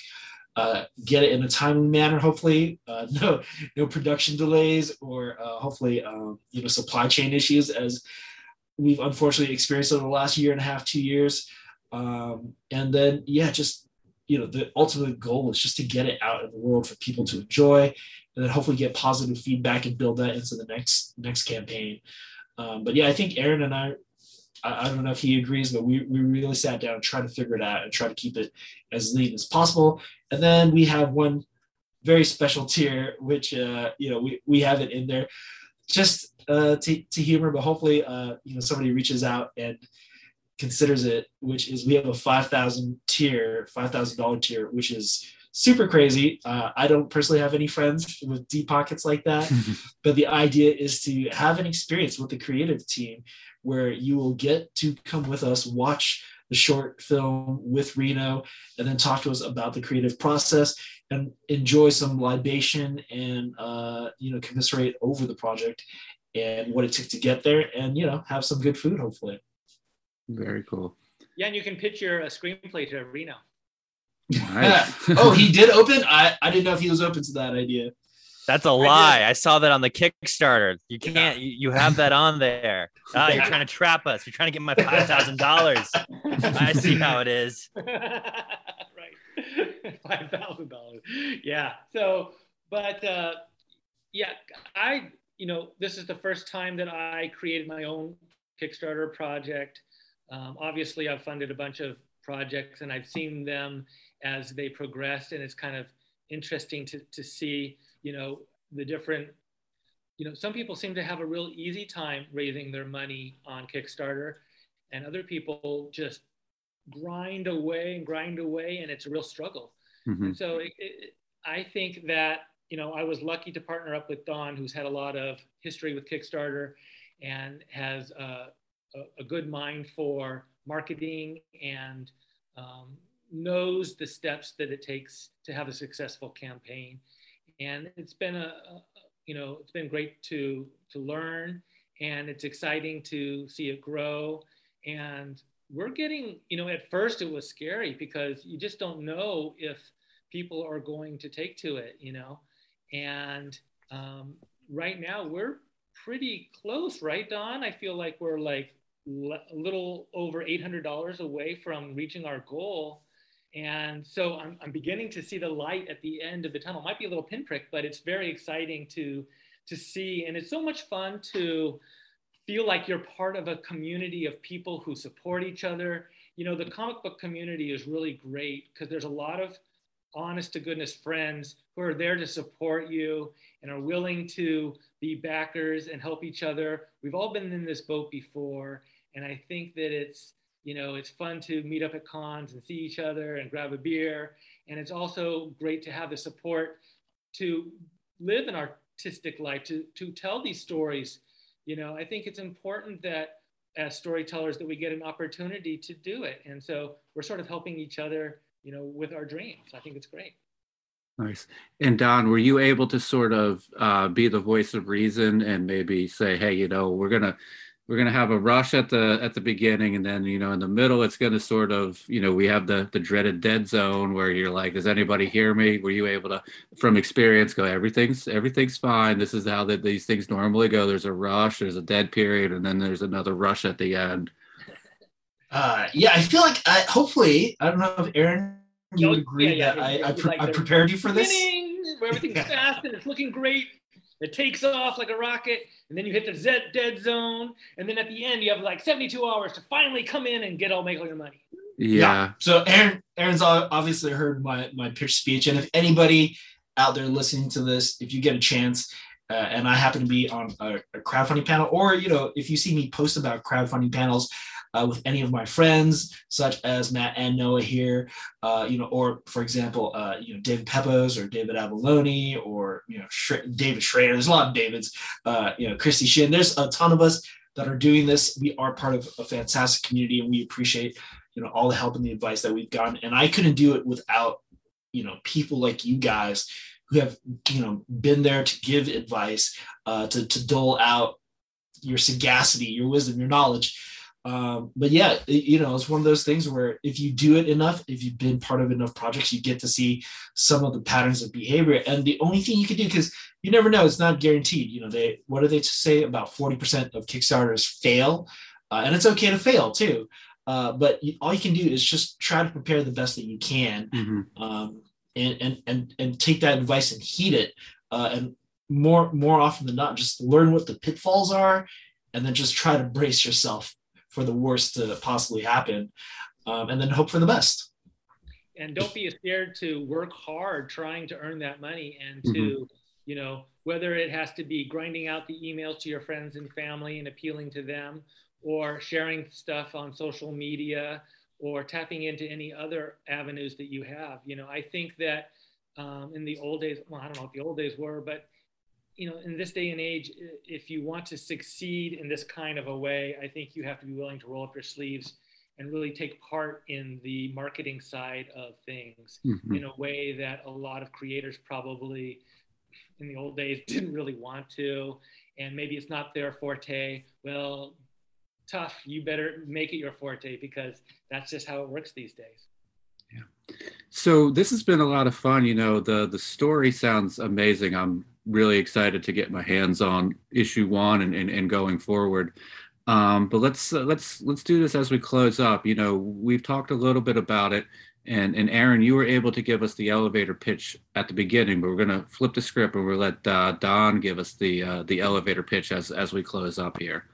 uh, get it in a timely manner. Hopefully, uh, no no production delays or uh, hopefully um, you know supply chain issues as we've unfortunately experienced over the last year and a half, two years. Um, and then yeah, just you know the ultimate goal is just to get it out in the world for people to enjoy, and then hopefully get positive feedback and build that into the next next campaign. Um, but yeah, I think Aaron and I I, I, don't know if he agrees, but we, we really sat down and tried to figure it out and try to keep it as lean as possible. And then we have one very special tier, which uh, you know we, we have it in there just uh, to, to humor, but hopefully uh, you know somebody reaches out and considers it, which is we have a five thousand tier, five thousand dollar tier, which is super crazy. Uh, I don't personally have any friends with deep pockets like that, but the idea is to have an experience with the creative team where you will get to come with us, watch the short film with Reno, and then talk to us about the creative process and enjoy some libation and uh, you know commiserate over the project and what it took to get there, and you know have some good food hopefully. Very cool. Yeah, and you can pitch your uh, screenplay to Reno. Nice. oh, he did open. I I didn't know if he was open to that idea. That's a lie. I, saw that on the Kickstarter. You can't. You, you have that on there. Ah, you're trying to trap us. You're trying to get my five thousand dollars. I see how it is. five thousand dollars. Yeah. So, but uh, yeah, I you know this is the first time that I created my own Kickstarter project. Um, obviously, I've funded a bunch of projects and I've seen them as they progressed, and it's kind of interesting to to see you know, the different, you know, some people seem to have a real easy time raising their money on Kickstarter, and other people just grind away and grind away, and it's a real struggle. Mm-hmm. And so it, it, I think that, you know, I was lucky to partner up with Don, who's had a lot of history with Kickstarter and has a, a good mind for marketing and um, knows the steps that it takes to have a successful campaign and it's been a, a, you know it's been great to to learn and it's exciting to see it grow and we're getting you know at first it was scary because you just don't know if people are going to take to it you know and um, right now we're pretty close right don i feel like we're like a little over $800 away from reaching our goal and so I'm, I'm beginning to see the light at the end of the tunnel. It might be a little pinprick, but it's very exciting to, to see. And it's so much fun to feel like you're part of a community of people who support each other. You know, the comic book community is really great because there's a lot of honest to goodness friends who are there to support you and are willing to be backers and help each other. We've all been in this boat before. And I think that it's, you know, it's fun to meet up at cons and see each other and grab a beer. And it's also great to have the support to live an artistic life, to, to tell these stories. You know, I think it's important that as storytellers that we get an opportunity to do it. And so we're sort of helping each other, you know, with our dreams. I think it's great. Nice. And Don, were you able to sort of uh, be the voice of reason and maybe say, hey, you know, we're to we're going to have a rush at the at the beginning and then you know in the middle it's going to sort of you know we have the the dreaded dead zone where you're like does anybody hear me? Were you able to from experience go everything's everything's fine. This is how that these things normally go. There's a rush there's a dead period and then there's another rush at the end. Uh yeah i feel like I, hopefully i don't know if aaron you would agree yeah, yeah, that I, I, pre- like I prepared you for this. where everything's fast and it's looking great it takes off like a rocket, and then you hit the Z dead zone, and then at the end you have like 72 hours to finally come in and get all make all your money. Yeah. yeah. So Aaron, Aaron's obviously heard my my pitch speech, and if anybody out there listening to this, if you get a chance, uh, and I happen to be on a, a crowdfunding panel, or you know, if you see me post about crowdfunding panels, uh, with any of my friends, such as Matt and Noah here, uh, you know, or for example, uh, you know, David Pepose or David Avallone or, you know, David Schrader. There's a lot of Davids, uh, you know, Christy Shin. There's a ton of us that are doing this. We are part of a fantastic community and we appreciate, you know, all the help and the advice that we've gotten. And I couldn't do it without, you know, people like you guys who have, you know, been there to give advice, uh, to, to dole out your sagacity, your wisdom, your knowledge um, but yeah, it, you know, it's one of those things where if you do it enough, if you've been part of enough projects, you get to see some of the patterns of behavior. And the only thing you can do, because you never know, it's not guaranteed. You know, they what do they say about 40% of Kickstarters fail? Uh, and it's okay to fail too. Uh, but you, all you can do is just try to prepare the best that you can, mm-hmm. um, and, and and and take that advice and heed it. Uh, and more more often than not, just learn what the pitfalls are, and then just try to brace yourself for the worst to possibly happen, um, and then hope for the best. And don't be scared to work hard trying to earn that money and to, mm-hmm. you know, whether it has to be grinding out the emails to your friends and family and appealing to them, or sharing stuff on social media, or tapping into any other avenues that you have. You know, I think that um, in the old days, well, I don't know what the old days were, but you know, in this day and age, if you want to succeed in this kind of a way, I think you have to be willing to roll up your sleeves and really take part in the marketing side of things Mhm. in a way that a lot of creators probably in the old days didn't really want to and maybe it's not their forte well tough you better make it your forte because that's just how it works these days Yeah. So this has been a lot of fun. You know, the the story sounds amazing. I'm really excited to get my hands on issue one and and, and going forward. Um, but let's uh, let's let's do this as we close up. You know, we've talked a little bit about it, and and Aaron, you were able to give us the elevator pitch at the beginning, but we're gonna flip the script and we'll let uh, Don give us the uh, the elevator pitch as as we close up here.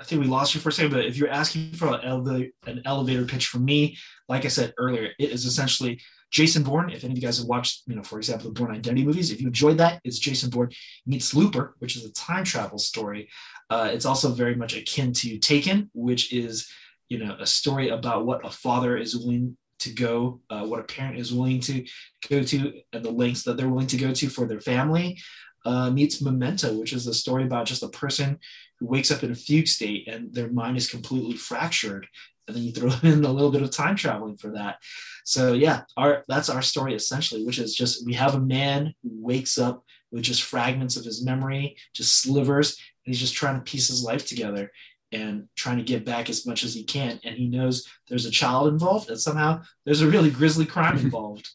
I think we lost you for a second, but if you're asking for an elevator, an elevator pitch from me, like I said earlier, it is essentially Jason Bourne. If any of you guys have watched, you know, for example, the Bourne Identity movies, if you enjoyed that, it's Jason Bourne meets Looper, which is a time travel story. Uh, it's also very much akin to Taken, which is, you know, a story about what a father is willing to go, uh, what a parent is willing to go to, and the lengths that they're willing to go to for their family. Uh, meets Memento, which is a story about just a person who wakes up in a fugue state and their mind is completely fractured and then you throw in a little bit of time traveling for that. So yeah our that's our story essentially which is just we have a man who wakes up with just fragments of his memory just slivers and he's just trying to piece his life together and trying to get back as much as he can. And he knows there's a child involved and somehow there's a really grisly crime involved.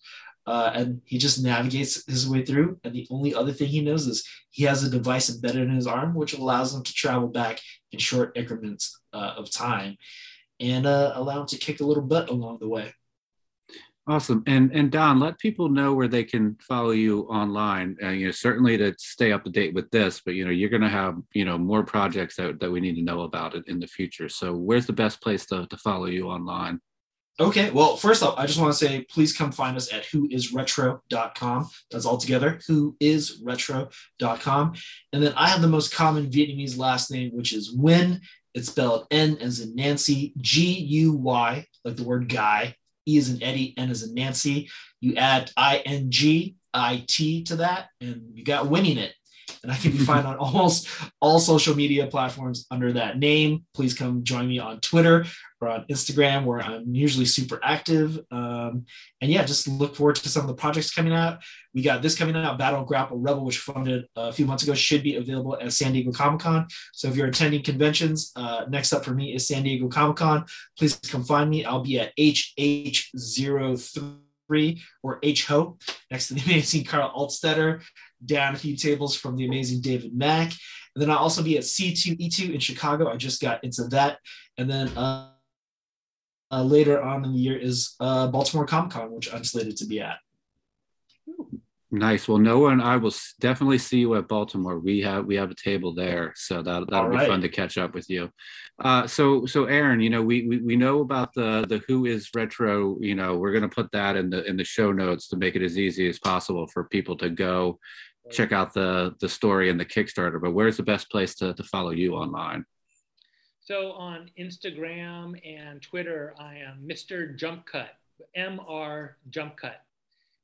Uh, and he just navigates his way through. And the only other thing he knows is he has a device embedded in his arm, which allows him to travel back in short increments uh, of time and uh, allow him to kick a little butt along the way. Awesome. And and Don, let people know where they can follow you online. Uh, you know, certainly to stay up to date with this, but you know, you're going to have you know more projects that, that we need to know about it in the future. So, where's the best place to, to follow you online? Okay, well, first off, I just want to say please come find us at whoisretro.com. That's all together, whoisretro.com. And then I have the most common Vietnamese last name, which is Nguyen. It's spelled N as in Nancy, G U Y, like the word guy, E as in Eddie, N as in Nancy. You add I N G I T to that, and you got winning it. And I can be found on almost all social media platforms under that name. Please come join me on Twitter or on Instagram, where I'm usually super active. Um, and yeah, just look forward to some of the projects coming out. We got this coming out, Battle Grapple Rebel, which funded a few months ago, should be available at San Diego Comic Con. So if you're attending conventions, uh, next up for me is San Diego Comic Con. Please come find me. I'll be at HH03 or HHO next to the amazing Karl Altstaetter, down a few tables from the amazing David Mack. And then I'll also be at C2E2 in Chicago. I just got into that. And then uh, uh, later on in the year is uh, Baltimore Comic Con, which I'm slated to be at. Nice. Well, Noah and I will definitely see you at Baltimore. We have we have a table there, so that that'll be fun to catch up with you. Uh, so so Aaron, you know we, we we know about the the Who is Retro. You know we're gonna put that in the in the show notes to make it as easy as possible for people to go check out the the story and the Kickstarter. But where's the best place to to follow you online? So on Instagram and Twitter, I am Mr. Jump Cut, Mr. Jump Cut.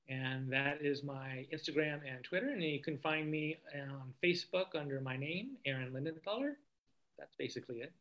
And that is my Instagram and Twitter. And you can find me on Facebook under my name, Aaron Lindenthaler. That's basically it.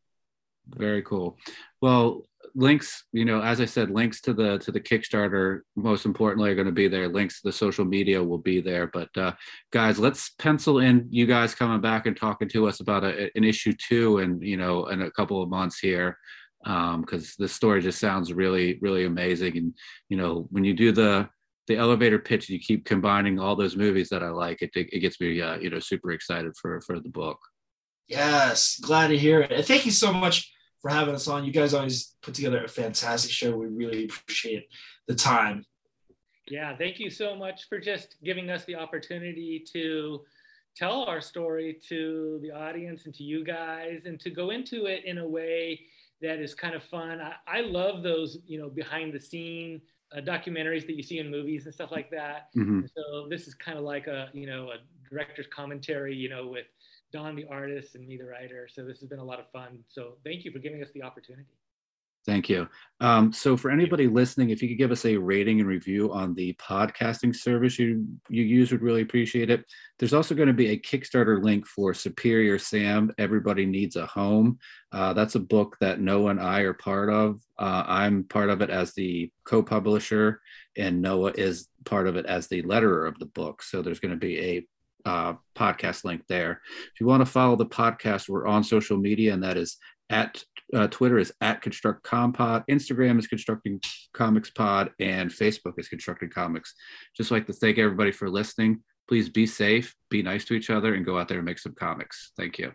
Very cool. Well, links, you know, as I said, links to the to the Kickstarter, most importantly, are going to be there. Links to the social media will be there. But uh, guys, let's pencil in you guys coming back and talking to us about a, an issue two, and you know, in a couple of months here, because this story just sounds really, really amazing. And you know, when you do the the elevator pitch, and you keep combining all those movies that I like. It it gets me, uh, you know, super excited for for the book. Yes, glad to hear it. And thank you so much for having us on. You guys always put together a fantastic show. We really appreciate the time. Yeah, thank you so much for just giving us the opportunity to tell our story to the audience and to you guys and to go into it in a way that is kind of fun. I, I love those, you know, behind the scene uh, documentaries that you see in movies and stuff like that. Mhm. So this is kind of like a, you know, a director's commentary, you know, with Don the artist and me the writer. So this has been a lot of fun. So thank you for giving us the opportunity. Thank you. Um, so, for anybody listening, if you could give us a rating and review on the podcasting service you you use, would really appreciate it. There's also going to be a Kickstarter link for Superior Sam. Everybody needs a home. Uh, that's a book that Noah and I are part of. Uh, I'm part of it as the co-publisher, and Noah is part of it as the letterer of the book. So there's going to be a uh, podcast link there. If you want to follow the podcast, we're on social media, and that is at uh, Twitter is at Construct Compod, Instagram is Constructing Comics Pod, and Facebook is Constructing Comics. Just like to thank everybody for listening. Please be safe, be nice to each other, and go out there and make some comics. Thank you.